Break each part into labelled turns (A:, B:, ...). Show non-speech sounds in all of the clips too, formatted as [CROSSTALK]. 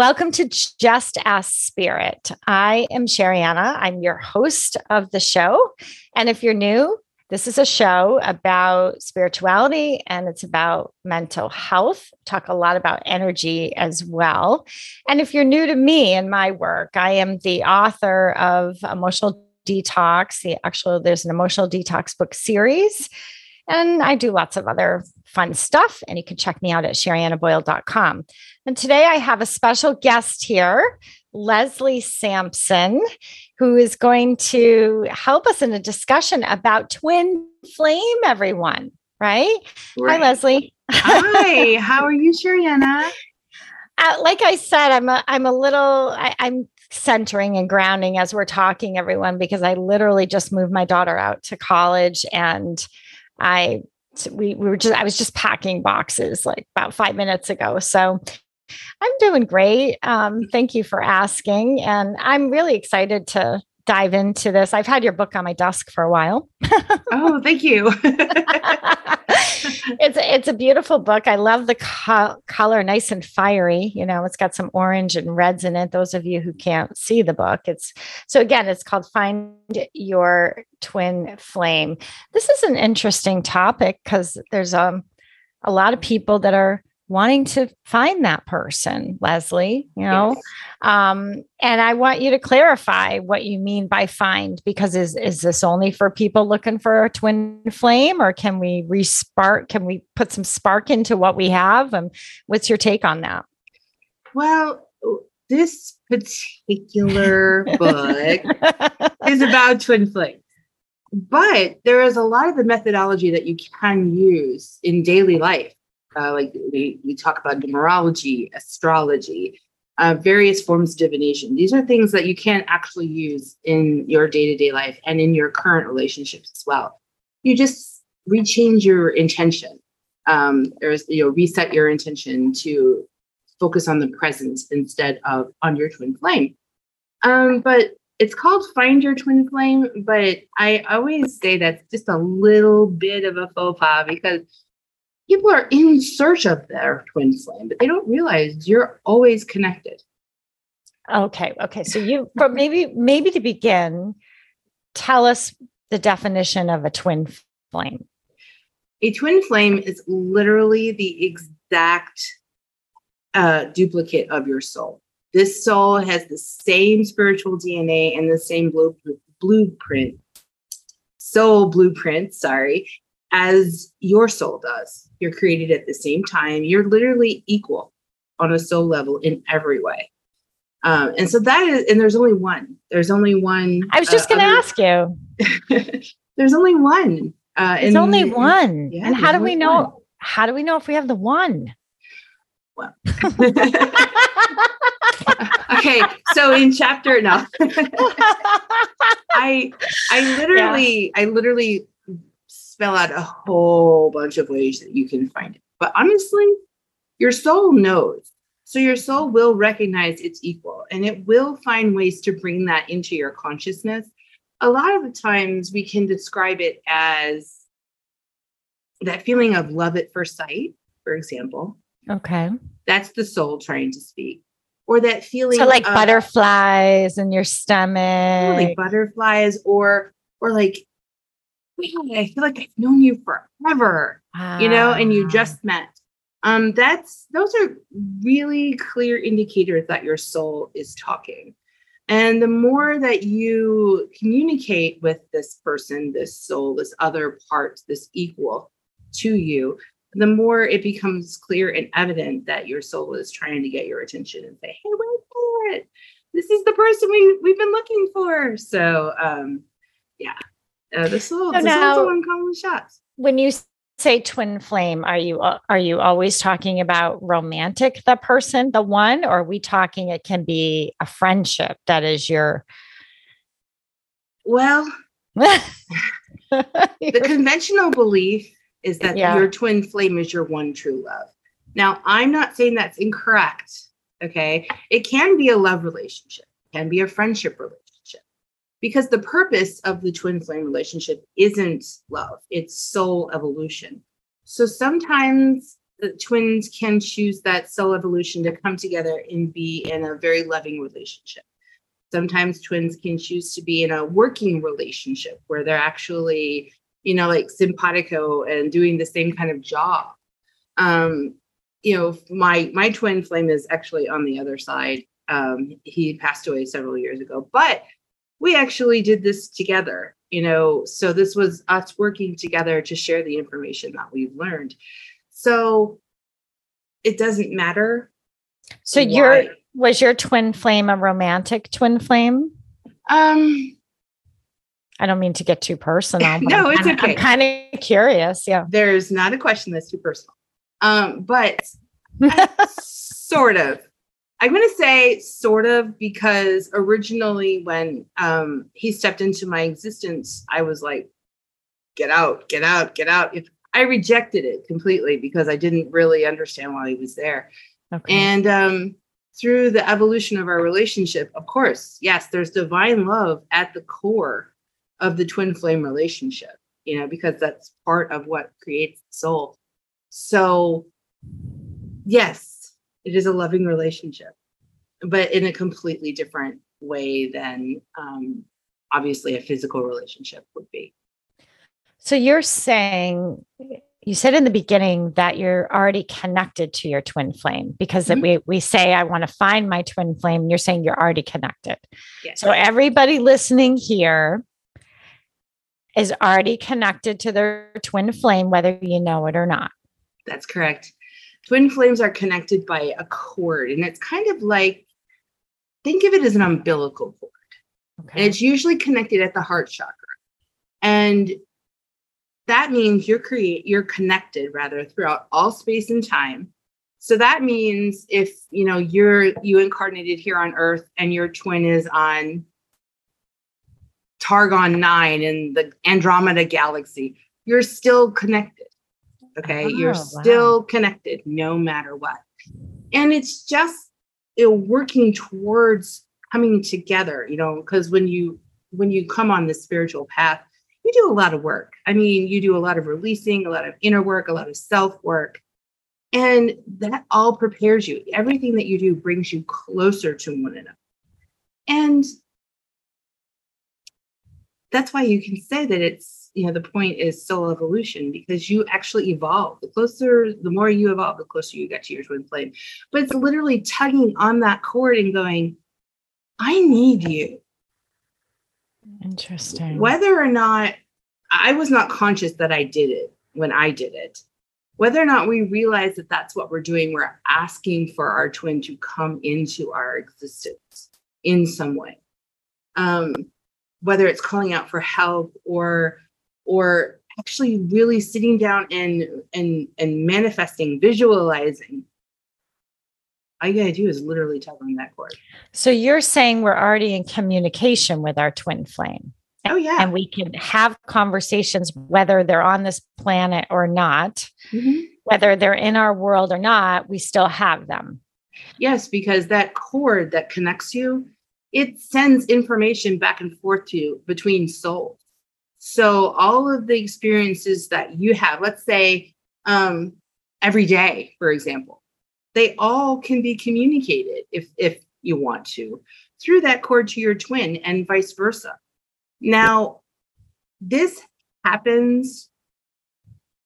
A: Welcome to Just Ask Spirit. I am Sherianna. I'm your host of the show. And if you're new, this is a show about spirituality and it's about mental health. Talk a lot about energy as well. And if you're new to me and my work, I am the author of Emotional Detox. The actual there's an Emotional Detox book series. And I do lots of other fun stuff. And you can check me out at sheriannaboyle.com. And today I have a special guest here, Leslie Sampson, who is going to help us in a discussion about twin flame, everyone. Right? right. Hi, Leslie.
B: Hi, [LAUGHS] how are you, Sherianna?
A: Uh, like I said, I'm a, I'm a little, I, I'm centering and grounding as we're talking, everyone, because I literally just moved my daughter out to college and I we, we were just I was just packing boxes like about five minutes ago. So I'm doing great. Um, thank you for asking. And I'm really excited to dive into this. I've had your book on my desk for a while.
B: oh, thank you. [LAUGHS]
A: it's it's a beautiful book. I love the co- color, nice and fiery. You know, it's got some orange and reds in it. Those of you who can't see the book, it's so again, it's called Find Your Twin Flame. This is an interesting topic because there's um a lot of people that are wanting to find that person, Leslie, you know? Yes. Um, and I want you to clarify what you mean by find, because is, is this only for people looking for a twin flame or can we respark? Can we put some spark into what we have? And what's your take on that?
B: Well, this particular [LAUGHS] book is about twin flames. But there is a lot of the methodology that you can use in daily life uh, like we, we talk about numerology, astrology, uh, various forms of divination. These are things that you can't actually use in your day to day life and in your current relationships as well. You just rechange your intention. Um, or you know, reset your intention to focus on the present instead of on your twin flame. Um, but it's called Find Your Twin Flame, but I always say that's just a little bit of a faux pas because people are in search of their twin flame, but they don't realize you're always connected.
A: Okay. Okay. So you, but maybe, maybe to begin, tell us the definition of a twin flame.
B: A twin flame is literally the exact uh, duplicate of your soul. This soul has the same spiritual DNA and the same blueprint, soul blueprint, sorry, as your soul does. You're created at the same time. You're literally equal on a soul level in every way. Um, and so that is, and there's only one. There's only one.
A: I was just uh, going to ask you. [LAUGHS]
B: there's only one.
A: Uh, it's only one. Yeah, and how do we know? One. How do we know if we have the one?
B: Well. [LAUGHS] okay, so in chapter no, [LAUGHS] I I literally yeah. I literally spell out a whole bunch of ways that you can find it. But honestly, your soul knows. So your soul will recognize its equal and it will find ways to bring that into your consciousness. A lot of the times we can describe it as that feeling of love at first sight, for example.
A: Okay.
B: That's the soul trying to speak. Or that feeling
A: so like of, butterflies in your stomach.
B: Like butterflies or or like man, I feel like I've known you forever, you know, and you ah. just met. Um, that's those are really clear indicators that your soul is talking. And the more that you communicate with this person, this soul, this other part, this equal to you, the more it becomes clear and evident that your soul is trying to get your attention and say, hey, wait for it. This is the person we, we've been looking for. So um, yeah, uh, this little, so this
A: now,
B: little uncommon shots.
A: When you say twin flame, are you are you always talking about romantic the person, the one, or are we talking it can be a friendship that is your
B: Well, [LAUGHS] the conventional belief is that
A: Yeah.
B: your twin flame is your one true love. Now, I'm not saying that's incorrect. Okay. It can be a love relationship, it can be a friendship relationship, because the purpose of the twin flame relationship isn't love, it's soul evolution. So sometimes the twins can choose that soul evolution to come together and be in a very loving relationship. Sometimes twins can choose to be in a working relationship where they're actually, you know, like simpatico and doing the same kind of job. Um, you know, my my twin flame is actually on the other side. Um, he passed away several years ago, but we actually did this together. You know, so this was us working together to share the information that we've learned. So it doesn't matter.
A: so your was your twin flame a romantic twin flame?
B: um
A: I don't mean to get too personal. [LAUGHS] but
B: No,
A: I'm
B: it's okay.
A: I'm kind of curious. Yeah.
B: there's not a question that's too personal. Um, but [LAUGHS] sort of. I'm going to say sort of because originally, when um, he stepped into my existence, I was like, get out, get out, get out. I rejected it completely because I didn't really understand why he was there.
A: okay.
B: And um, through the evolution of our relationship, of course, yes, there's divine love at the core of the twin flame relationship, you know, because that's part of what creates the soul. So, yes, it is a loving relationship, but in a completely different way than um, obviously a physical relationship would be.
A: So you're saying you said in the beginning that you're already connected to your twin flame because that
B: Mhm.
A: we we say I want to find my twin flame. You're saying you're already connected.
B: Yes.
A: So everybody listening here is already connected to their twin flame, whether you know it or not.
B: That's correct. Twin flames are connected by a cord, and it's kind of like think of it as an umbilical cord. And it's usually connected at the heart chakra. And that means you're create you're connected rather throughout all space and time. So that means if you know you're you incarnated here on earth and your twin is on Targon 9 in the Andromeda galaxy, you're still connected. Okay?
A: Oh,
B: you're
A: wow.
B: still connected no matter what. And it's just you know, working towards coming together, you know, because when you when you come on this spiritual path, you do a lot of work. I mean, you do a lot of releasing, a lot of inner work, a lot of self work. And that all prepares you. Everything that you do brings you closer to one another. And that's why you can say that it's, you know, the point is soul evolution because you actually evolve. The closer, the more you evolve, the closer you get to your twin flame. But it's literally tugging on that cord and going, I need you
A: Interesting.
B: whether or not I was not conscious that I did it when I did it, whether or not we realize that that's what we're doing, we're asking for our twin to come into our existence in some way. Um, whether it's calling out for help or or actually really sitting down and and and manifesting, visualizing. All you gotta do is literally tug on that cord.
A: So you're saying we're already in communication with our twin flame.
B: Oh yeah.
A: and we can have conversations whether they're on this planet or not
B: Mhm.
A: whether they're in our world or not we still have them
B: Yes, because that cord that connects you, it sends information back and forth to you between souls. So all of the experiences that you have, let's say um, every day, for example, they all can be communicated if if you want to through that cord to your twin and vice versa. Now, this happens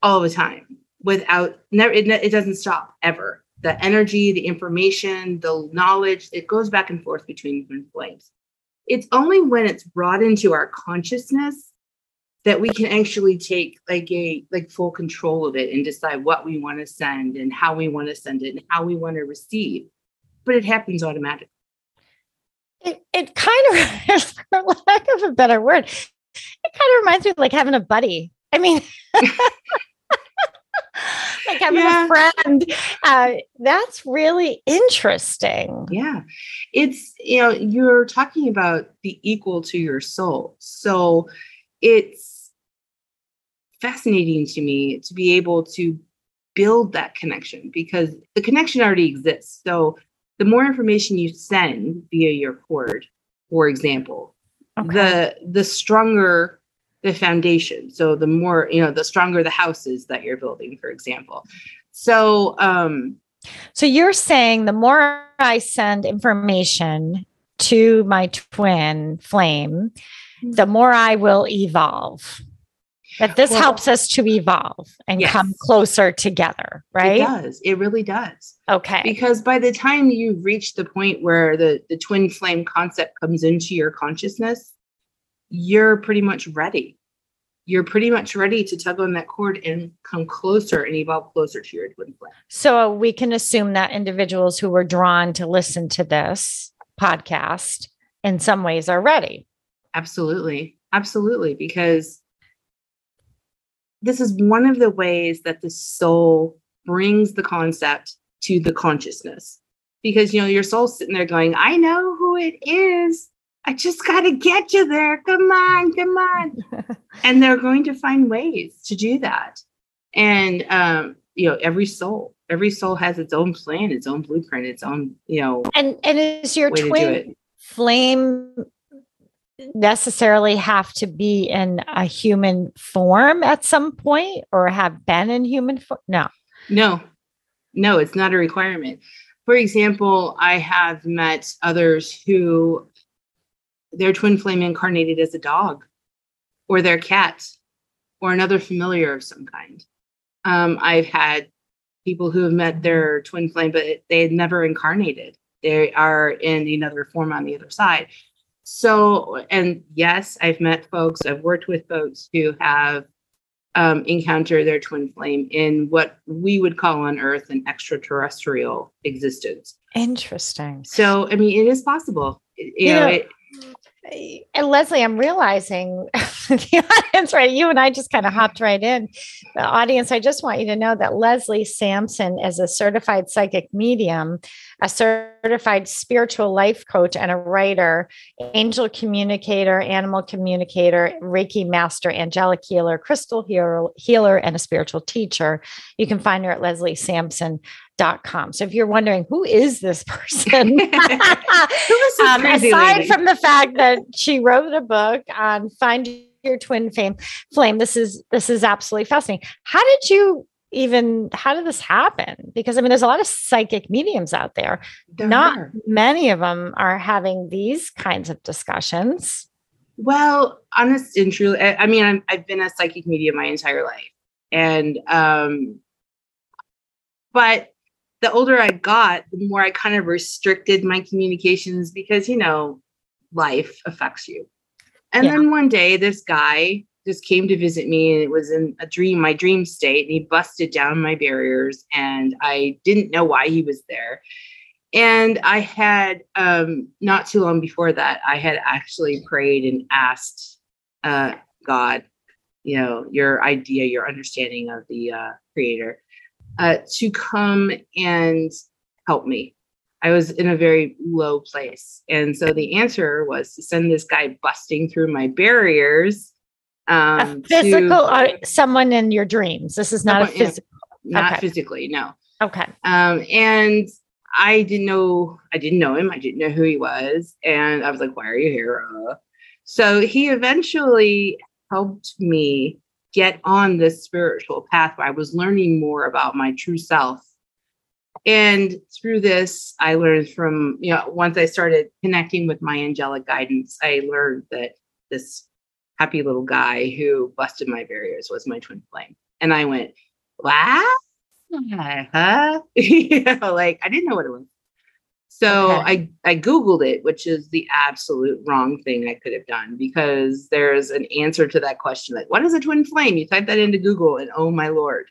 B: all the time without never it, it doesn't stop ever the energy the information the knowledge it goes back and forth between twin flames it's only when it's brought into our consciousness that we can actually take like a like full control of it and decide what we want to send and how we want to send it and how we want to receive but it happens automatically
A: it, it kind of [LAUGHS] for lack of a better word it kind of reminds me of like having a buddy i mean [LAUGHS] like having yeah. a friend. Uh, that's really interesting.
B: Yeah. It's, you know, you're talking about the equal to your soul. So it's fascinating to me to be able to build that connection because the connection already exists. So the more information you send via your cord, for example, okay. the the stronger the foundation. So the more, you know, the stronger the houses that you're building, for example. So um
A: so you're saying the more I send information to my twin flame, the more I will evolve. That this well, helps us to evolve and yes. come closer together, right?
B: It does. It really does.
A: Okay.
B: Because by the time you reach the point where the, the twin flame concept comes into your consciousness, you're pretty much ready. You're pretty much ready to tug on that cord and come closer and evolve closer to your twin flame.
A: So we can assume that individuals who were drawn to listen to this podcast in some ways are ready.
B: Absolutely. Absolutely. Because this is one of the ways that the soul brings the concept to the consciousness. Because you know your soul's sitting there going i know who it is. I just got to get you there. Come on come on. [LAUGHS] And they're going to find ways to do that. And um you know every soul every soul has its own plan its own blueprint its own you know
A: and and is your twin flame necessarily have to be in a human form at some point or have been in human form? No.
B: No. No, it's not a requirement. For example, I have met others who their twin flame incarnated as a dog or their cat or another familiar of some kind. Um, I've had people who have met their twin flame, but they had never incarnated. They are in another form on the other side. So, and yes, I've met folks, I've worked with folks who have um, encountered their twin flame in what we would call on Earth an extraterrestrial existence.
A: Interesting.
B: So, I mean, it is possible. You, you know, know it,
A: and Leslie, I'm realizing [LAUGHS] the audience, right? You and I just kind of mm-hmm. hopped right in. The audience, I just want you to know that Leslie Sampson is a certified psychic medium, a certified spiritual life coach, and a writer, angel communicator, animal communicator, Reiki master, angelic healer, crystal healer, healer, and a spiritual teacher. You can find her at Leslie Sampson com. So if you're wondering who is this person, [LAUGHS] um, aside lady? from the fact that she wrote a book on find your twin fame flame, this is this is absolutely fascinating. How did you even how did this happen? Because I mean, there's a lot of psychic mediums out there. there Not are. many of them are having these kinds of discussions.
B: Well, honest and true. I, I mean, i have been a psychic medium my entire life, and um, but the older I got, the more I kind of restricted my communications because, you know, life affects you. And yeah. then one day, this guy just came to visit me and it was in a dream, my dream state, and he busted down my barriers and I didn't know why he was there. And I had um, not too long before that, I had actually prayed and asked uh, God, you know, your idea, your understanding of the uh, creator uh, to come and help me. I was in a very low place. And so the answer was to send this guy busting through my barriers.
A: Um, physical, to, uh, someone in your dreams. This is not a physical.
B: not okay. physically, no.
A: Okay.
B: Um, and I didn't know, I didn't know him. I didn't know who he was. And I was like, why are you here? Uh, so he eventually helped me get on this spiritual path where I was learning more about my true self. And through this, I learned from, you know, once I started connecting with my angelic guidance, I learned that this happy little guy who busted my barriers was my twin flame. And I went, wow. Huh? Hmm. [LAUGHS] you know, like I didn't know what it was. So okay. I, I Googled it, which is the absolute wrong thing I could have done because there's an answer to that question. Like, what is a twin flame? You type that into Google and oh my Lord,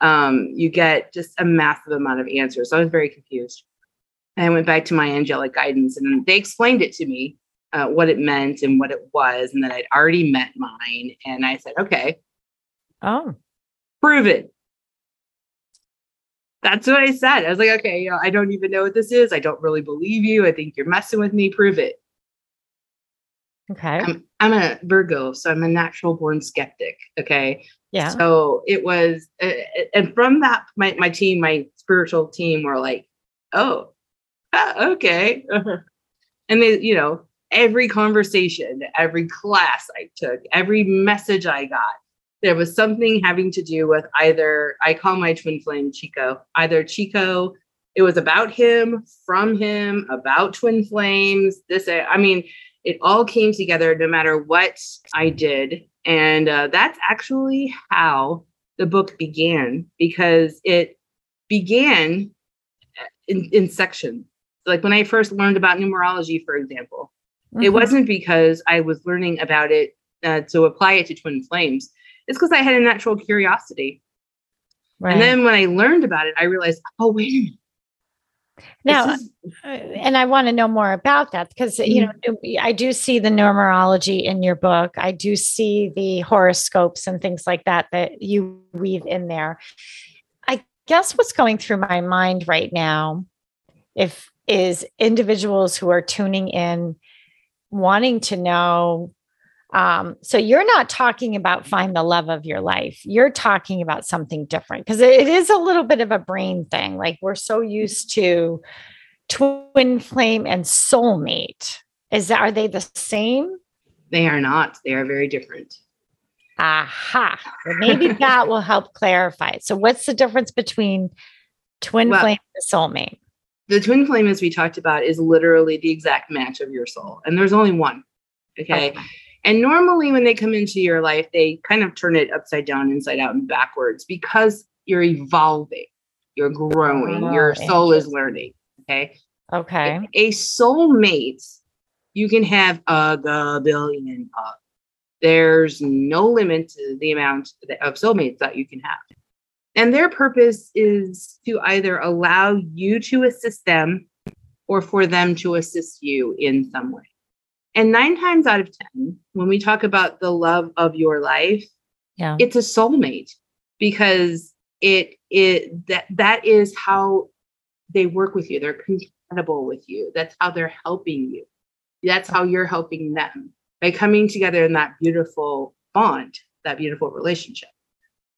B: um, you get just a massive amount of answers. So I was very confused. And I went back to my angelic guidance and they explained it to me, uh, what it meant and what it was, and that I'd already met mine. And I said, okay.
A: Oh.
B: Prove it. That's what I said. I was like, okay, you know, I don't even know what this is. I don't really believe you. I think you're messing with me. Prove it.
A: Okay.
B: I'm, I'm a Virgo, so I'm a natural born skeptic. Okay.
A: Yeah.
B: So it was, uh, and from that, my, my team, my spiritual team were like, oh, ah, okay. [LAUGHS] and they, you know, every conversation, every class I took, every message I got, there was something having to do with either, I call my twin flame Chico, either Chico, it was about him, from him, about twin flames. This, I mean, it all came together no matter what I did. And uh, that's actually how the book began because it began in, in sections. Like when I first learned about numerology, for example, mm-hmm. it wasn't because I was learning about it uh, to apply it to twin flames. It's because I had a natural curiosity. Right. And then when I learned about it, I realized, oh, wait a minute.
A: Now, is, uh, and I want to know more about that because, mm-hmm. you know, I do see the numerology in your book. I do see the horoscopes and things like that that you weave in there. I guess what's going through my mind right now, if is individuals who are tuning in wanting to know um, so you're not talking about find the love of your life. You're talking about something different because it is a little bit of a brain thing. Like we're so used to twin flame and soulmate. Is that are they the same?
B: They are not. They are very different.
A: Aha. Well, maybe [LAUGHS] that will help clarify it. So what's the difference between twin well, flame and soulmate?
B: The twin flame, as we talked about, is literally the exact match of your soul. And there's only one. okay. okay and normally, when they come into your life, they kind of turn it upside down, inside out, and backwards because you're evolving, you're growing, oh, your soul is learning. Okay.
A: Okay.
B: A soulmate, you can have a billion of. There's no limit to the amount of soulmates that you can have. And their purpose is to either allow you to assist them or for them to assist you in some way. And nine times out of 10, when we talk about the love of your life,
A: yeah.
B: it's a soulmate because it it that that is how they work with you. They're compatible with you. That's how they're helping you. That's how you're helping them by coming together in that beautiful bond, that beautiful relationship.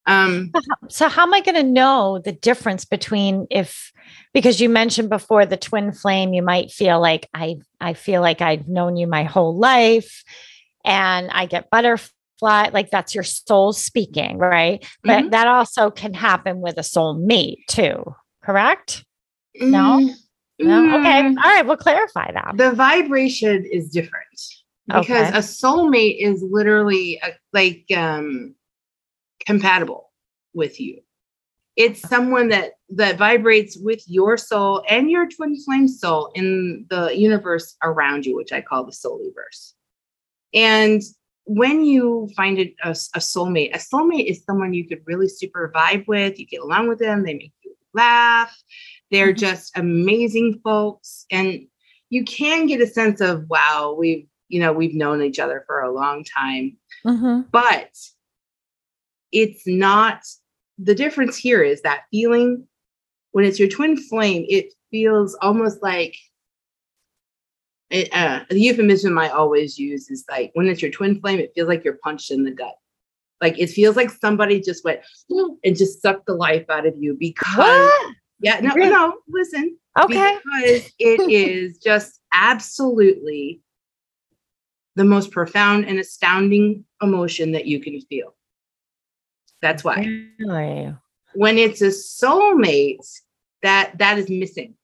A: Um, so how am I going to know the difference between if because you mentioned before the twin flame, you might feel like I I feel like I've known you my whole life and I get butterfly like that's your soul speaking, right? Mm-hmm. But that also can happen with a soul mate too, correct? Mm-hmm. No. No. Okay. Mm. All right. We'll clarify that.
B: The vibration is different because okay. a soulmate is literally a, like um compatible with you. It's someone that that vibrates with your soul and your twin flame soul in the universe around you, which I call the souliverse. And when you find a, a, a soulmate, a soulmate is someone you could really super vibe with. You get along with them, they make you laugh. They're mm-hmm. just amazing folks. And you can get a sense of, wow, we've, you know, we've known each other for a long time. Mm-hmm. But it's not the difference here is that feeling when it's your twin flame, it feels almost like it, uh, the euphemism I always use is like when it's your twin flame, it feels like you're punched in the gut. Like it feels like somebody just went [GASPS] and just sucked the life out of you because what? yeah, no, really? no, listen.
A: Okay.
B: Because it [LAUGHS] is just absolutely the most profound and astounding emotion that you can feel. That's why. Really? When it's a soulmate, that that is missing.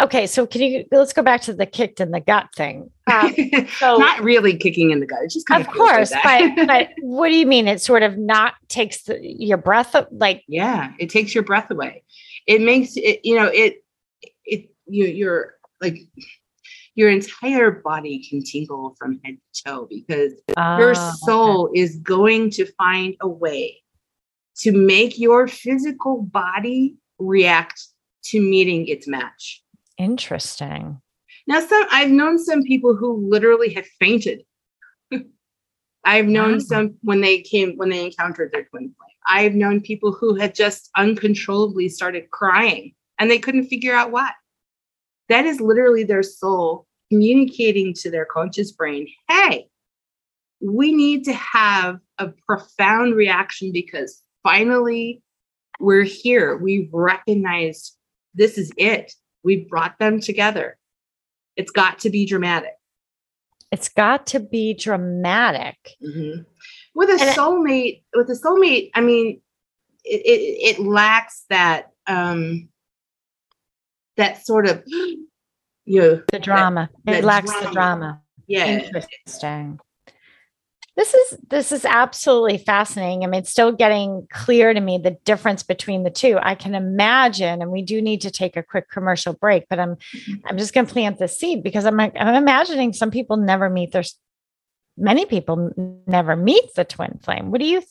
A: Okay, so can you let's go back to the kicked in the gut thing?
B: Um, [LAUGHS] so not really kicking in the gut, just
A: of, of course, but [LAUGHS] but what do you mean? It sort of not takes the, your breath, like
B: yeah, it takes your breath away. It makes it, you know, it it you you're like your entire body can tingle from head to toe because oh, your ah, soul okay. is going to find a way to make your physical body react to meeting its match.
A: Interesting.
B: Now, some I've known some people who literally have fainted. [LAUGHS] I've known wow. some when they came when they encountered their twin flame. I've known people who had just uncontrollably started crying and they couldn't figure out why. That is literally their soul communicating to their conscious brain hey, we need to have a profound reaction because finally we're here. We've recognized this is it. We've brought them together. It's got to be dramatic.
A: It's got to be dramatic.
B: Mm-hmm. With a and soulmate, with a soulmate, I mean, it, it, it lacks that um that sort of [GASPS] you know
A: the drama. That, it lacks drama. the drama.
B: Yeah.
A: Interesting. This is this is absolutely fascinating. I mean, it's still getting clear to me the difference between the two. I can imagine, and we do need to take a quick commercial break, but I'm mm-hmm. I'm just going to plant the seed because I'm I'm imagining some people never meet their many people never meet the twin flame. What do you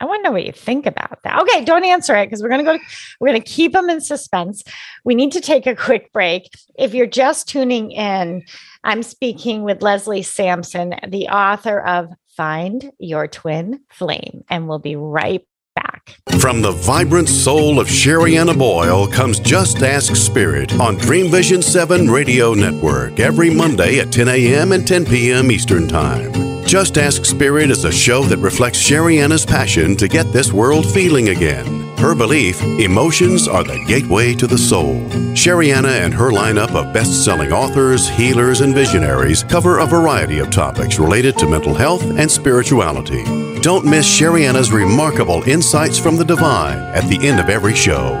A: I want to know what you think about that. Okay, don't answer it because we're going to go. We're going to keep them in suspense. We need to take a quick break. If you're just tuning in, I'm speaking with Leslie Sampson, the author of Find Your Twin Flame, and we'll be right back.
C: From the vibrant soul of Sherianna Boyle comes Just Ask Spirit on Dream Vision 7 Radio Network every Monday at 10 a.m. and 10 p.m. Eastern Time. Just Ask Spirit is a show that reflects Sherianna's passion to get this world feeling again. Her belief emotions are the gateway to the soul. Sherianna and her lineup of best selling authors, healers, and visionaries cover a variety of topics related to mental health and spirituality. Don't miss Sherianna's remarkable insights from the divine at the end of every show.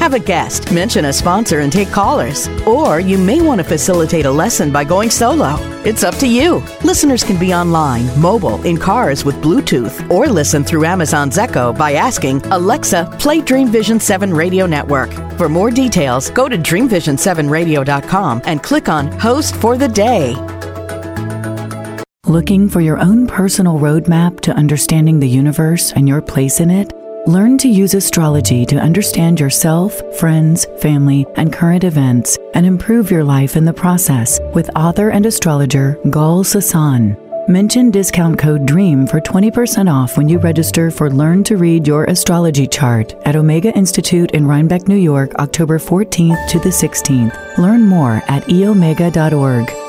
D: Have a guest, mention a sponsor, and take callers. Or you may want to facilitate a lesson by going solo. It's up to you. Listeners can be online, mobile, in cars with Bluetooth, or listen through Amazon's Echo by asking Alexa, play Dream Vision 7 Radio Network. For more details, go to dreamvision7radio.com and click on Host for the Day.
E: Looking for your own personal roadmap to understanding the universe and your place in it? Learn to use astrology to understand yourself, friends, family, and current events, and improve your life in the process with author and astrologer Gahl Sasson. Mention discount code DREAM for 20% off when you register for Learn to Read Your Astrology Chart at Omega Institute in Rhinebeck, New York, October 14th to the 16th. Learn more at eomega.org.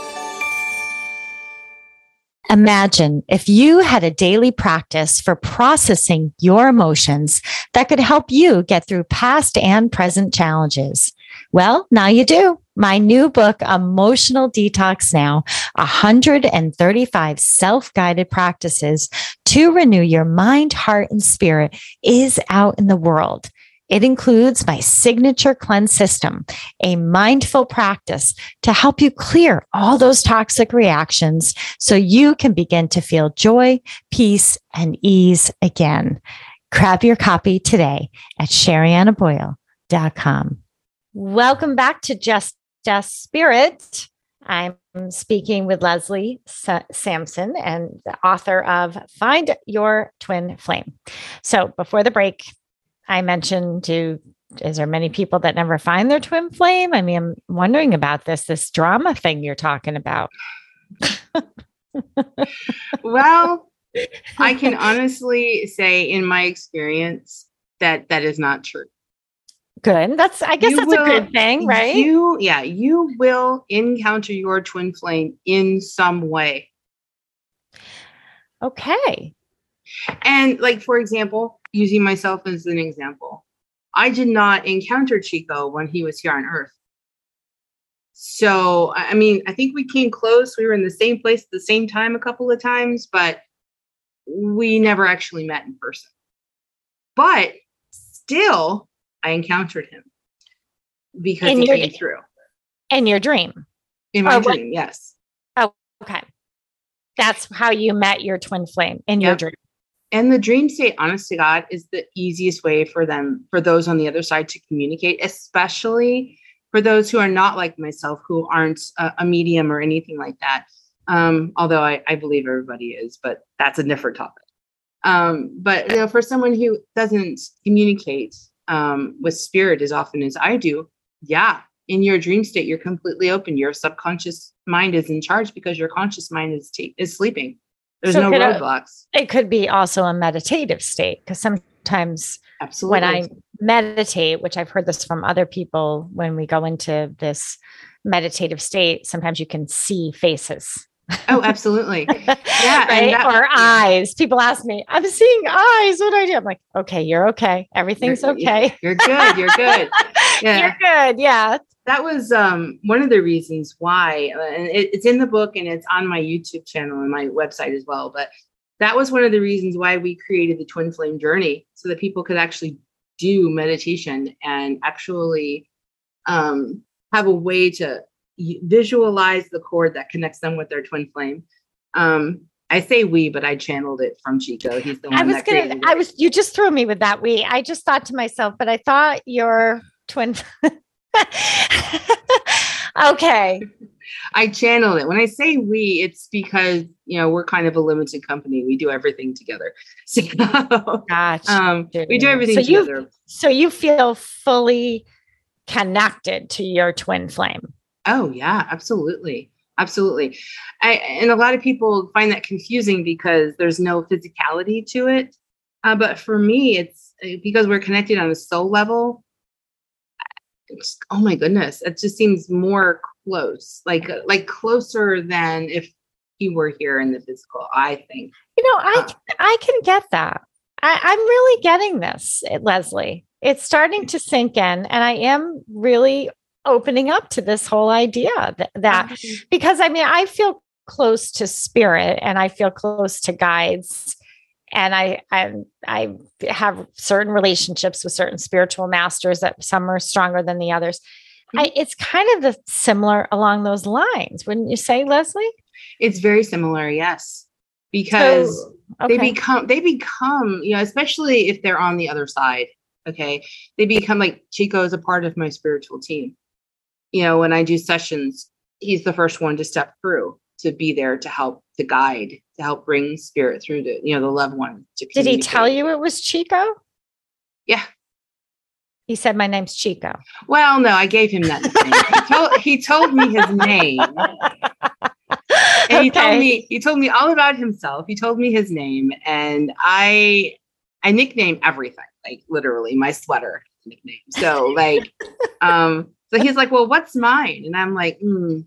A: Imagine if you had a daily practice for processing your emotions that could help you get through past and present challenges. Well, now you do. My new book, Emotional Detox Now 135 Self Guided Practices to Renew Your Mind, Heart, and Spirit, is out in the world. It includes my signature cleanse system, a mindful practice to help you clear all those toxic reactions so you can begin to feel joy, peace, and ease again. Grab your copy today at sheriannaboyle.com. Welcome back to Just Ask Spirit. I'm speaking with Leslie Sampson and the author of Find Your Twin Flame. So before the break, I mentioned to is there many people that never find their twin flame? I mean, I'm wondering about this this drama thing you're talking about.
B: well, [LAUGHS] I can honestly say in my experience that that is not true.
A: Good. That's I guess you that's will, a good thing, right?
B: You yeah, you will encounter your twin flame in some way.
A: Okay.
B: And like for example, using myself as an example, I did not encounter Chico when he was here on Earth. so, I mean, I think we came close. We were in the same place at the same time a couple of times, but we never actually met in person. But still, I encountered him because
A: In
B: he
A: your-
B: came through
A: In your dream.
B: in my
A: Oh, what-
B: dream. Yes.
A: Oh, okay. That's how you met your twin flame in your dream.
B: And the dream state, honest to God, is the easiest way for them, for those on the other side to communicate, especially for those who are not like myself, who aren't a, a medium or anything like that. Um, although I, I believe everybody is, but that's a different topic. Um, but you know, for someone who doesn't communicate um, with spirit as often as I do, yeah, in your dream state, you're completely open. Your subconscious mind is in charge because your conscious mind is ta- is sleeping. There's
A: So
B: no roadblocks.
A: It could be also a meditative state because sometimes
B: Absolutely.
A: when I meditate, which I've heard this from other people, when we go into this meditative state, sometimes you can see faces.
B: Oh, absolutely. [LAUGHS] Yeah.
A: right?
B: that-
A: or
B: yeah.
A: eyes. People ask me, I'm seeing eyes. What do I do? I'm like, okay, you're okay. Everything's
B: You're-
A: okay.
B: You're good. You're good. [LAUGHS] Yeah.
A: You're good. Yeah.
B: That was um, one of the reasons why, uh, and it, it's in the book and it's on my YouTube channel and my website as well. But that was one of the reasons why we created the Twin Flame Journey so that people could actually do meditation and actually um, have a way to visualize the cord that connects them with their twin flame. Um, I say we, but I channeled it from Chico. He's the one
A: I was gonna I was you just threw me with that we. I just thought to myself, but I thought your twin [LAUGHS] [LAUGHS] Okay.
B: I channeled it. When I say we, it's because you know we're kind of a limited company. We do everything together. [LAUGHS] So
A: Gotcha.
B: um, we do
A: So
B: everything
A: you-
B: together.
A: so you feel fully connected to your twin flame.
B: Oh yeah, absolutely, absolutely. I, and a lot of people find that confusing because there's no physicality to it. Uh, but for me, it's uh, because we're connected on a soul level. Oh my goodness, it just seems more close, like uh, like closer than if he were here in the physical. I think.
A: You know, I
B: Uh.
A: I can get that. I, I'm really getting this, eh, Leslie. It's starting to sink in, and I am really opening up to this whole idea that, that because I mean, I feel close to spirit and I feel close to guides. And I, I I have certain relationships with certain spiritual masters that some are stronger than the others. I, mm-hmm. it's kind of the similar along those lines, wouldn't you say, Leslie?
B: It's very similar, yes, because.
A: So-
B: they become they become you know especially if they're on the other side okay they become like chico is a part of my spiritual team you know when i do sessions he's the first one to step through to be there to help to guide to help bring spirit through the you know the loved one to
A: Did he tell you it was Chico?
B: Yeah.
A: He said, My name's Chico.
B: well no i gave him that he [LAUGHS] told he told me his name. And he told me he told me all about himself. He told me his name and i i nickname everything like literally my sweater nickname. So like [LAUGHS] um so he's like well what's mine? And i'm like mm,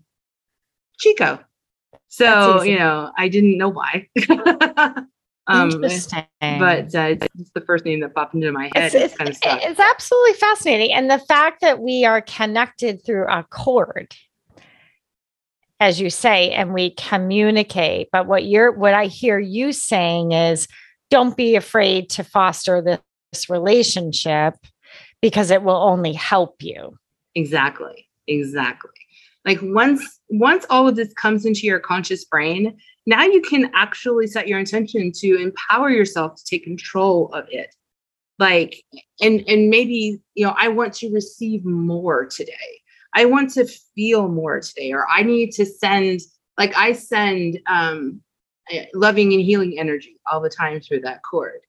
B: chico so you know i didn't know why [LAUGHS] um
A: Interesting.
B: but uh, it's the first name that popped into my head
A: it's,
B: it's,
A: it's,
B: kind of stuck
A: it's absolutely fascinating. And the fact that we are connected through a cord, as you say, and we communicate. But what you're what I hear you saying is don't be afraid to foster this relationship because it will only help you.
B: Exactly. Exactly. Like once once all of this comes into your conscious brain, now you can actually set your intention to empower yourself to take control of it. Like and and maybe, you know, I want to receive more today. I want to feel more today or I need to send like I send um eh, loving and healing energy all the time through that cord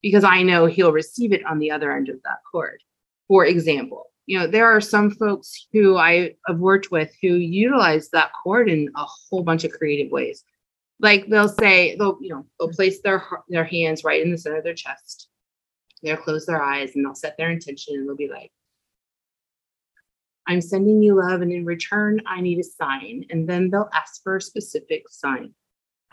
B: because I know he'll receive it on the other end of that cord. For example, you know, there are some folks who I have worked with who utilize that cord in a whole bunch of creative ways. Like they'll say, they'll, you know, they'll place their their hands right in the center of their chest. They'll close their eyes and they'll set their intention and they'll be like, I'm sending you love, and in return, I need a sign. And then they'll ask for a specific sign.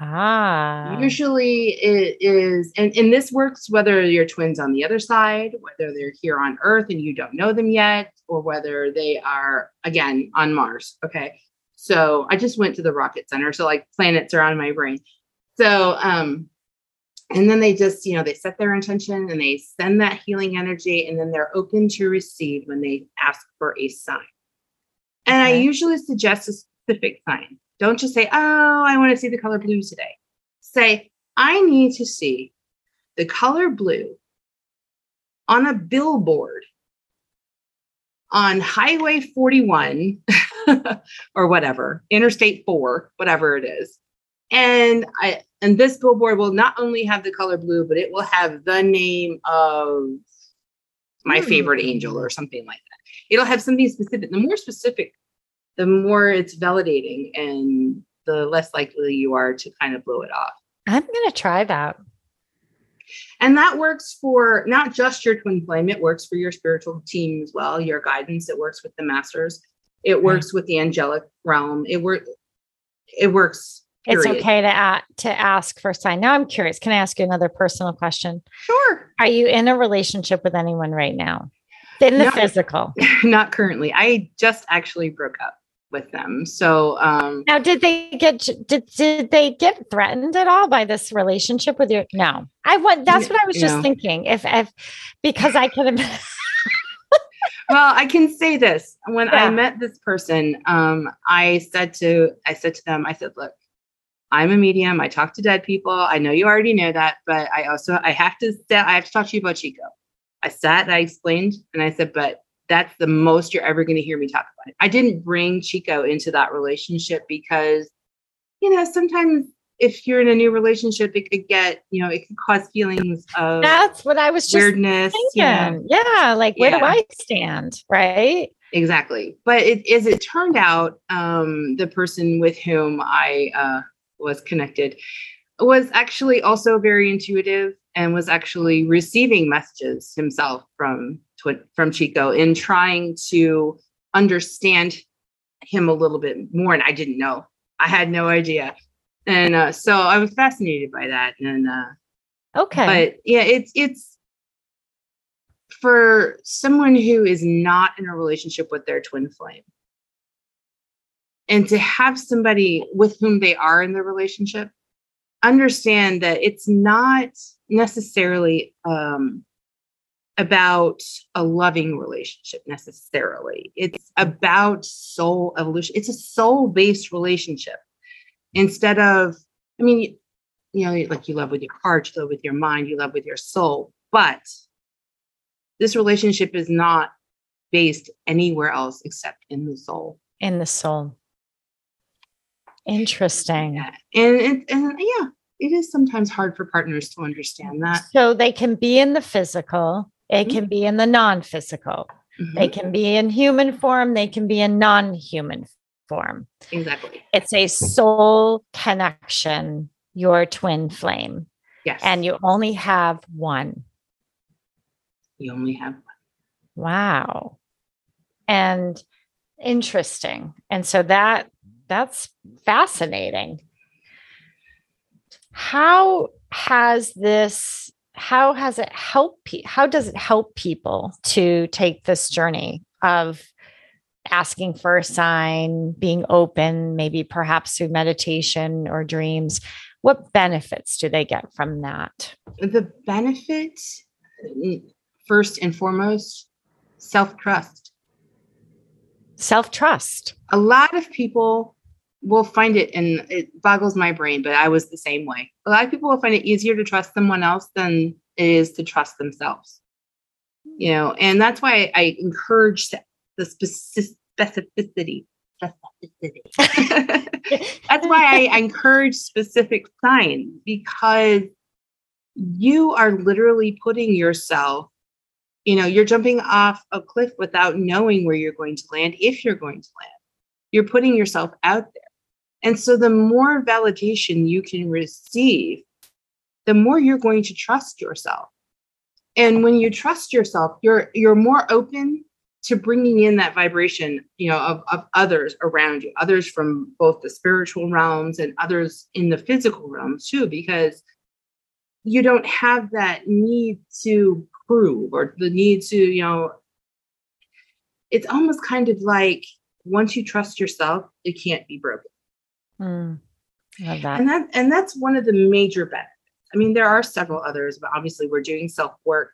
A: Ah.
B: Usually it is, and, and this works whether your twins on the other side, whether they're here on Earth and you don't know them yet, or whether they are again on Mars. Okay. So I just went to the rocket center. So like planets are on my brain. So um, and then they just, you know, they set their intention and they send that healing energy, and then they're open to receive when they ask for a sign. And I usually suggest a specific sign. Don't just say, oh, I want to see the color blue today. Say, I need to see the color blue on a billboard on Highway 41 [LAUGHS] or whatever, Interstate 4, whatever it is. And I and this billboard will not only have the color blue, but it will have the name of my
A: Hmm.
B: favorite angel or something like that. It'll have something specific. The more specific, the more it's validating and the less likely you are to kind of blow it off.
A: I'm going to try that.
B: And that works for not just your twin flame, it works for your spiritual team as well, your guidance, it works with the masters, it mm-hmm. works with the angelic realm. It works it works.
A: It's okay to a- to ask for a sign. Now I'm curious. Can I ask you another personal question?
B: Sure.
A: Are you in a relationship with anyone right now? In the
B: No.
A: physical. [LAUGHS]
B: not currently. I just actually broke up with them. So um
A: Now, did they get did did they get threatened at all by this relationship with your? No, I want. That's what I was just
B: no.
A: thinking. If if because I could have. [LAUGHS]
B: well, I can say this. When
A: Yeah.
B: I met this person, um, I said to I said to them, I said, look, I'm a medium. I talk to dead people. I know you already know that, but I also I have to say I have to talk to you about Chico. I sat, I explained, and I said, but that's the most you're ever going to hear me talk about it. I didn't bring Chico into that relationship because, you know, sometimes if you're in a new relationship, it could get, you know, it could cause feelings of
A: That's what I was just
B: weirdness. you know.
A: thinking. Yeah, like where do I stand? Right.
B: exactly but it, as it turned out um, the person with whom i uh, was connected was actually also very intuitive and was actually receiving messages himself from from chico in trying to understand him a little bit more and i didn't know. I had no idea. And uh, so i was fascinated by that and uh,
A: Okay.
B: but yeah it's it's for someone who is not in a relationship with their twin flame. And to have somebody with whom they are in the relationship understand that it's not necessarily um, about a loving relationship necessarily it's about soul evolution it's a soul based relationship instead of i mean you know, like you love with your heart, you love with your mind, you love with your soul. But this relationship is not based anywhere else except in the soul.
A: in the soul. Interesting.
B: Yeah. And, it, and yeah, it is sometimes hard for partners to understand that.
A: So they can be in the physical, it can be in the non physical, they
B: Mhm,
A: can be in human form, they can be in non human form.
B: Exactly.
A: It's a soul connection, your twin flame,
B: Yes.
A: and you only have one.
B: you only have one.
A: Wow. And interesting. And so that that's fascinating. How has this how has it helped pe- how does it help people to take this journey of asking for a sign, being open, maybe perhaps through meditation or dreams? What benefits do they get from that?
B: the benefit, first and foremost, self trust.
A: Self-trust.
B: a lot of people will find it and it boggles my brain but i was the same way. A lot of people will find it easier to trust someone else than it is to trust themselves. You know and that's why i encourage the specificity specificity. [LAUGHS] That's why I, I [LAUGHS] encourage specific signs because you are literally putting yourself you know you're jumping off a cliff without knowing where you're going to land if you're going to land. You're putting yourself out there and so the more validation you can receive the more you're going to trust yourself and when you trust yourself you're you're more open to bringing in that vibration, you know, of, of others around you, others from both the spiritual realms and others in the physical realms too, because you don't have that need to prove or the need to, you know, it's almost kind of like once you trust yourself, it can't be broken.
A: Mm, love that.
B: And that and that's one of the major benefits. I mean, there are several others, but obviously we're doing self-work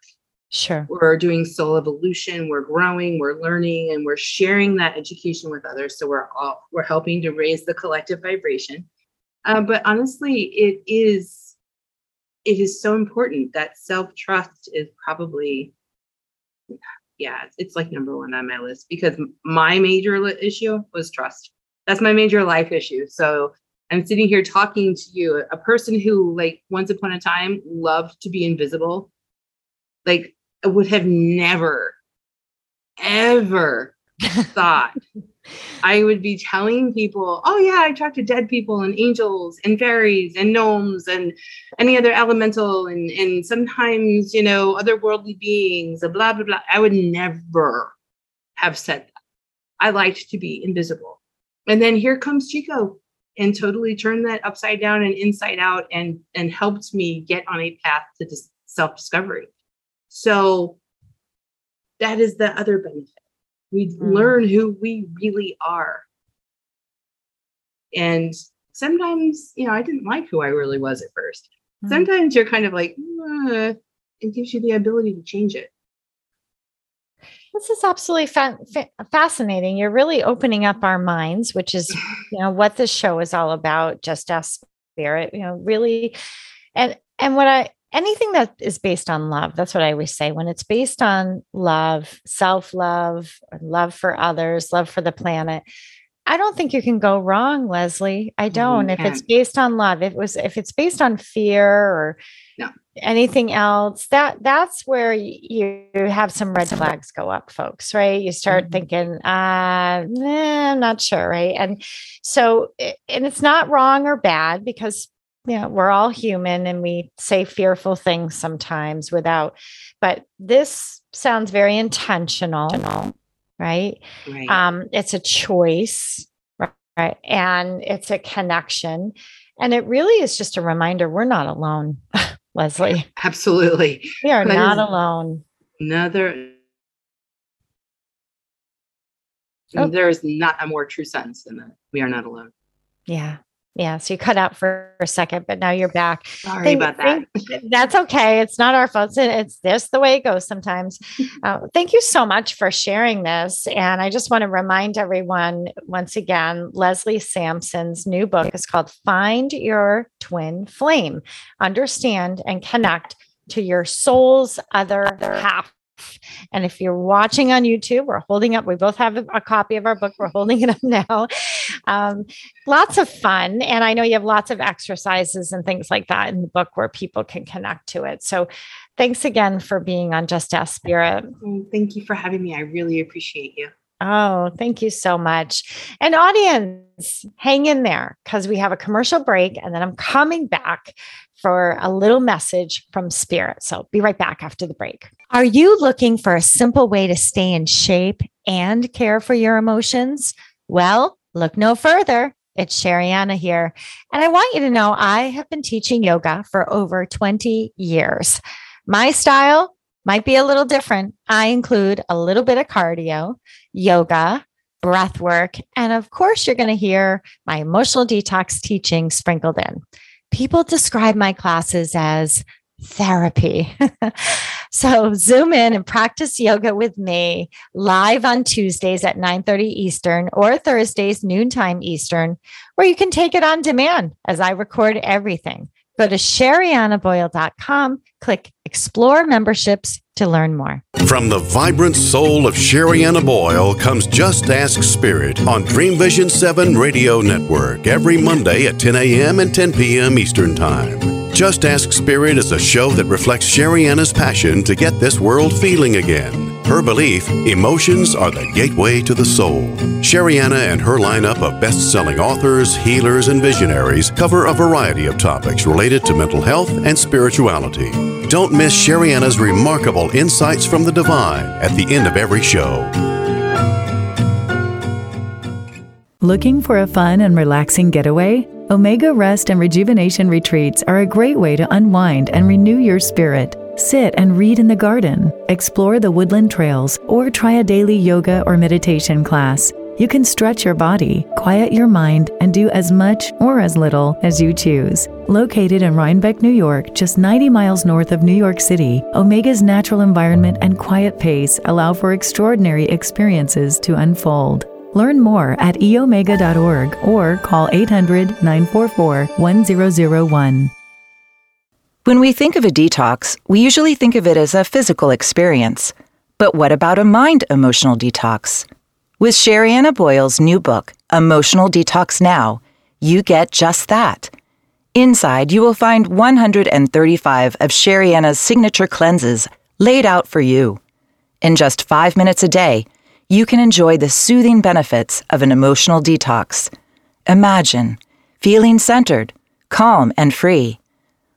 A: Sure.
B: we're doing soul evolution we're growing we're learning and we're sharing that education with others so we're all we're helping to raise the collective vibration uh, but honestly it is it is so important that self-trust is probably yeah it's like number one on my list because my major issue was trust that's my major life issue so i'm sitting here talking to you a person who like once upon a time loved to be invisible like I would have never, ever [LAUGHS] thought I would be telling people, oh yeah, I talk to dead people and angels and fairies and gnomes and any other elemental and and sometimes, you know, otherworldly beings, blah blah blah. I would never have said that. I liked to be invisible. And then here comes Chico and totally turned that upside down and inside out and and helped me get on a path to dis- self-discovery. So that is the other benefit. We
A: Mm.
B: learn who we really are. And sometimes, you know, I didn't like who I really was at first.
A: Mm.
B: Sometimes you're kind of like, "Uh," it gives you the ability to change it.
A: This is absolutely fa- fa- fascinating. You're really opening up our minds, which is, you know, what this show is all about. Just as spirit, you know, really, and and what I anything that is based on love. That's what I always say. When it's based on love, self love, love for others, love for the planet. I don't think you can go wrong, Leslie. I don't. If it's based on love, if it was if it's based on fear or
B: No.
A: Anything else, that that's where you have some red flags go up, folks, right? You start
B: Mhm.
A: thinking, uh, nah, I'm not sure, right? And so and it's not wrong or bad because you know we're all human and we say fearful things sometimes without but this sounds very intentional right
B: Right.
A: um it's a choice right and it's a connection and it really is just a reminder we're not alone [LAUGHS] leslie [LAUGHS]
B: Absolutely.
A: we are not alone
B: Another.
A: Oh.
B: There is not a more true sentence than that. We are not alone.
A: yeah yeah so you cut out for a second but now you're back
B: Sorry
A: Thank-
B: about that.
A: thank- [LAUGHS] that's okay. It's not our fault. It's, just the way it goes sometimes. [LAUGHS] Uh, thank you so much for sharing this. And I just want to remind everyone once again Leslie Sampson's new book is called Find Your Twin Flame Understand and Connect to Your Soul's Other Half. And if you're watching on YouTube, we're holding up, we both have a, copy of our book. We're holding it up now. Um, lots of fun. And I know you have lots of exercises and things like that in the book where people can connect to it. So thanks again for being on Just Ask Spirit.
B: Thank you for having me. I really appreciate you.
A: Oh, thank you so much. And audience, hang in there because we have a commercial break and then I'm coming back for a little message from Spirit. So be right back after the break. Are you looking for a simple way to stay in shape and care for your emotions? Well, look no further. It's Sherianna here. And I want you to know I have been teaching yoga for over 20 years. My style might be a little different. I include a little bit of cardio, yoga, breath work, and of course, you're going to hear my emotional detox teaching sprinkled in. People describe my classes as therapy. [LAUGHS] so zoom in and practice yoga with me live on Tuesdays at 9:30 Eastern or Thursdays noontime Eastern, where you can take it on demand as I record everything. Go to sheriannaboyle.com, click explore memberships to learn more.
C: From the vibrant soul of Sherianna Boyle comes Just Ask Spirit on Dream Vision 7 Radio Network every Monday at 10 a.m. and 10 p.m. Eastern Time. Just Ask Spirit is a show that reflects Sherianna's passion to get this world feeling again. Her belief emotions are the gateway to the soul. Sherianna and her lineup of best selling authors, healers, and visionaries cover a variety of topics related to mental health and spirituality. Don't miss Sherianna's remarkable insights from the divine at the end of every show.
E: Looking for a fun and relaxing getaway? Omega Rest and Rejuvenation Retreats are a great way to unwind and renew your spirit. Sit and read in the garden, explore the woodland trails, or try a daily yoga or meditation class. You can stretch your body, quiet your mind, and do as much or as little as you choose. Located in Rhinebeck, New York, just 90 miles north of New York City, Omega's natural environment and quiet pace allow for extraordinary experiences to unfold. Learn more at eomega.org or call 800 944 1001.
F: When we think of a detox, we usually think of it as a physical experience. But what about a mind emotional detox? With Sherianna Boyle's new book, Emotional Detox Now, you get just that. Inside, you will find 135 of Sherianna's signature cleanses laid out for you. In just five minutes a day, you can enjoy the soothing benefits of an emotional detox. Imagine feeling centered, calm, and free.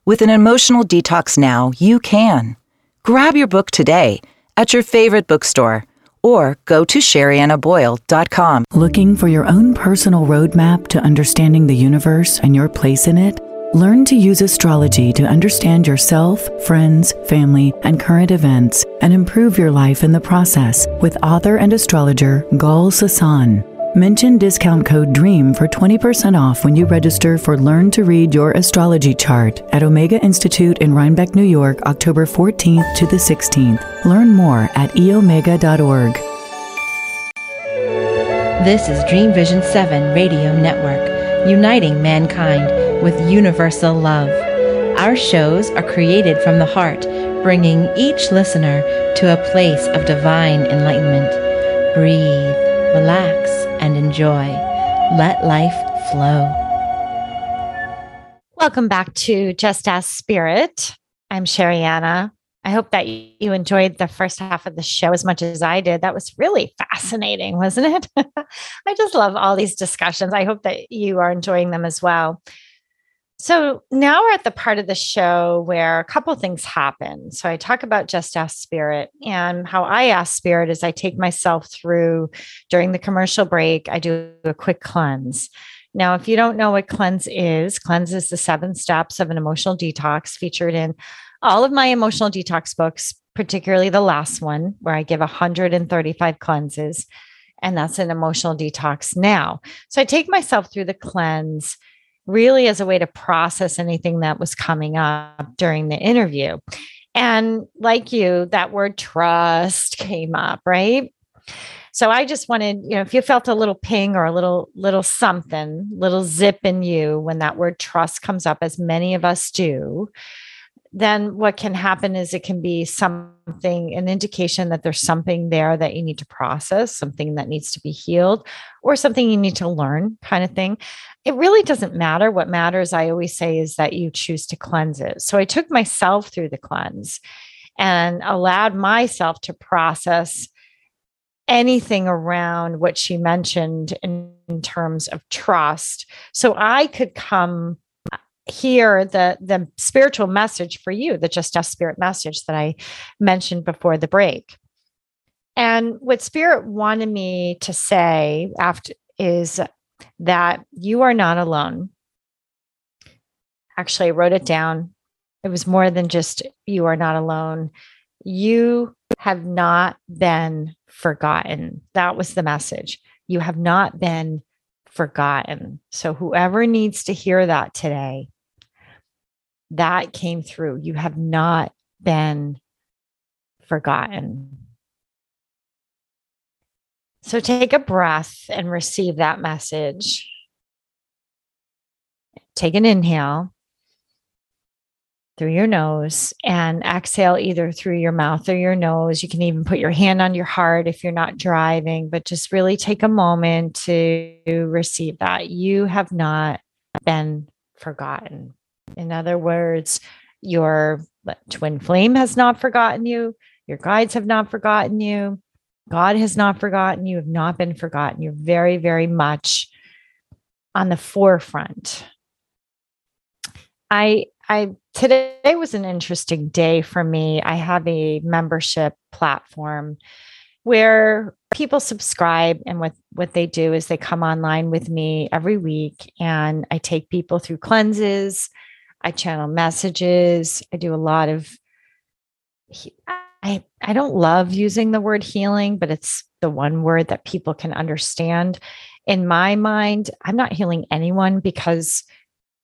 F: With an emotional detox now, you can. Grab your book today at your favorite bookstore or go to sheriannaboyle.com.
E: Looking for your own personal roadmap to understanding the universe and your place in it? Learn to use astrology to understand yourself, friends, family, and current events, and improve your life in the process with author and astrologer Gahl Sasson. Mention discount code DREAM for 20% off when you register for Learn to Read Your Astrology Chart at Omega Institute in Rhinebeck, New York, October 14th to the 16th. Learn more at eomega.org.
G: This is Dream Vision 7 Radio Network, uniting mankind with universal love. Our shows are created from the heart, bringing each listener to a place of divine enlightenment. Breathe, relax, and enjoy. Let life flow.
A: Welcome back to Just Ask Spirit. I'm Sherianna. I hope that you enjoyed the first half of the show as much as I did. That was really fascinating, wasn't it? [LAUGHS] I just love all these discussions. I hope that you are enjoying them as well. So now we're at the part of the show where a couple things happen. So I talk about just ask spirit and how I ask spirit is I take myself through during the commercial break, I do a quick cleanse. Now, if you don't know what cleanse is, cleanse is the seven steps of an emotional detox featured in all of my emotional detox books, particularly the last one where I give 135 cleanses. And that's an emotional detox now. So I take myself through the cleanse really as a way to process anything that was coming up during the interview. And like you, that word trust came up, right? So I just wanted, you know, if you felt a little ping or a little little something, little zip in you when that word trust comes up as many of us do, then what can happen is it can be something, an indication that there's something there that you need to process, something that needs to be healed, or something you need to learn, kind of thing. It really doesn't matter. What matters, I always say, is that you choose to cleanse it. So I took myself through the cleanse and allowed myself to process anything around what she mentioned in, in terms of trust. So I could come hear the the spiritual message for you the Just Ask Spirit message that i mentioned before the break. And what spirit wanted me to say after is that you are not alone. Actually i wrote it down. It was more than just you are not alone. You have not been forgotten. That was the message. You have not been forgotten. So, whoever needs to hear that today, that came through. You have not been forgotten. So, take a breath and receive that message. Take an inhale through your nose and exhale either through your mouth or your nose. You can even put your hand on your heart if you're not driving, but just really take a moment to receive that. You have not been forgotten. In other words, your twin flame has not forgotten you, your guides have not forgotten you, God has not forgotten you, have not been forgotten. You're very, very much on the forefront. I I today was an interesting day for me. I have a membership platform where people subscribe and what what they do is they come online with me every week and I take people through cleanses, I channel messages, I do a lot of I I don't love using the word healing, but it's the one word that people can understand. In my mind, I'm not healing anyone because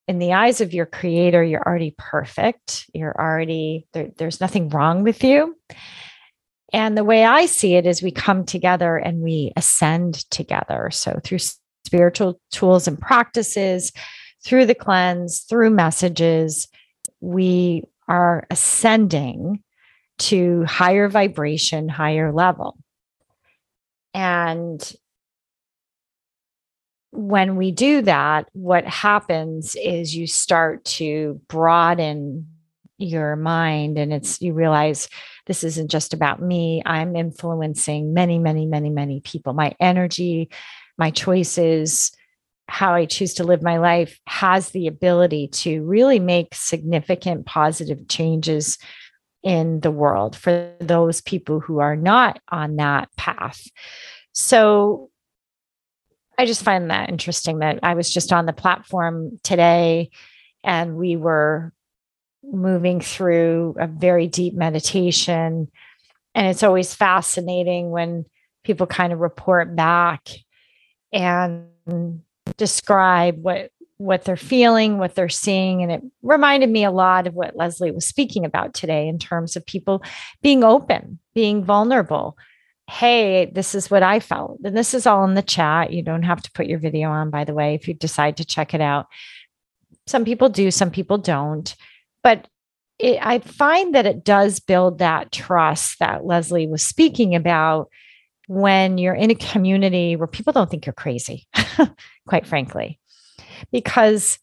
A: in the eyes of your creator, you're already perfect. You're already there, there's nothing wrong with you. And the way I see it is we come together and we ascend together. So through spiritual tools and practices, through the cleanse, through messages, we are ascending to higher vibration, higher level. And when we do that, what happens is you start to broaden your mind and it's you realize this isn't just about me. I'm influencing many, many, many, many people. My energy, my choices, how I choose to live my life has the ability to really make significant positive changes in the world for those people who are not on that path. So I just find that interesting that I was just on the platform today and we were moving through a very deep meditation. And it's always fascinating when people kind of report back and describe what what they're feeling, what they're seeing. And it reminded me a lot of what Leslie was speaking about today in terms of people being open, being vulnerable. Hey, this is what I felt. And this is all in the chat. You don't have to put your video on, by the way, if you decide to check it out. Some people do, some people don't but it, I find that it does build that trust that Leslie was speaking about when you're in a community where people don't think you're crazy, [LAUGHS] quite frankly. Because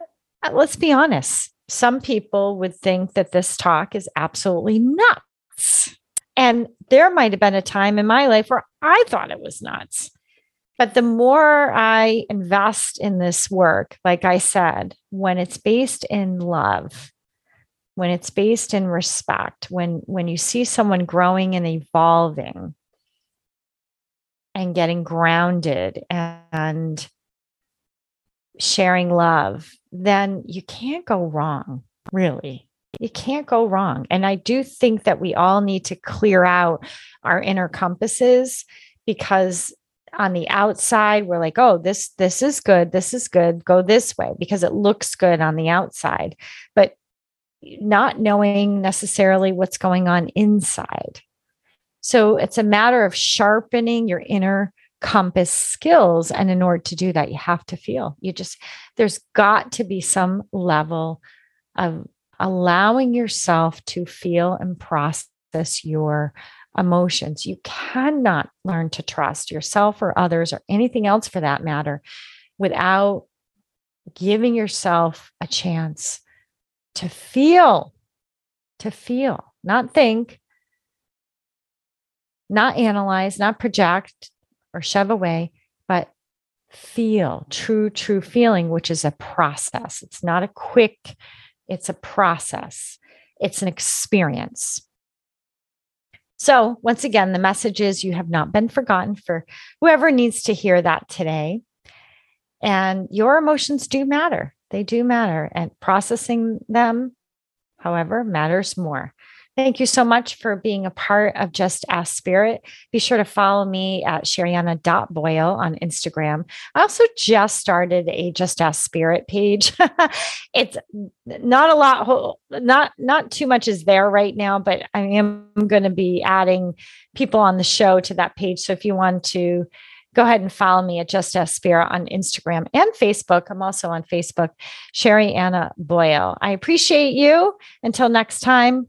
A: uh, let's be honest, some people would think that this talk is absolutely nuts. And there might have been a time in my life where I thought it was nuts. But the more I invest in this work, like I said, when it's based in love, when it's based in respect, when when you see someone growing and evolving and getting grounded and sharing love, then you can't go wrong, really. You can't go wrong. And I do think that we all need to clear out our inner compasses because on the outside we're like oh this this is good this is good go this way because it looks good on the outside but not knowing necessarily what's going on inside so it's a matter of sharpening your inner compass skills and in order to do that you have to feel you just there's got to be some level of allowing yourself to feel and process your emotions. You cannot learn to trust yourself or others or anything else for that matter without giving yourself a chance to feel, to feel, not think, not analyze, not project or shove away, but feel true, true feeling, which is a process. It's not a quick, it's a process, it's an experience. So, once again, the message is you have not been forgotten for whoever needs to hear that today. And your emotions do matter. They do matter. And processing them, however, matters more. Thank you so much for being a part of Just Ask Spirit. Be sure to follow me at Sherianna.boyle on Instagram. I also just started a Just Ask Spirit page. [LAUGHS] it's not a lot, not not too much is there right now, but I am going to be adding people on the show to that page. So if you want to go ahead and follow me at Just Ask Spirit on Instagram and Facebook. I'm also on Facebook, Sherianna Boyle. I appreciate you. Until next time,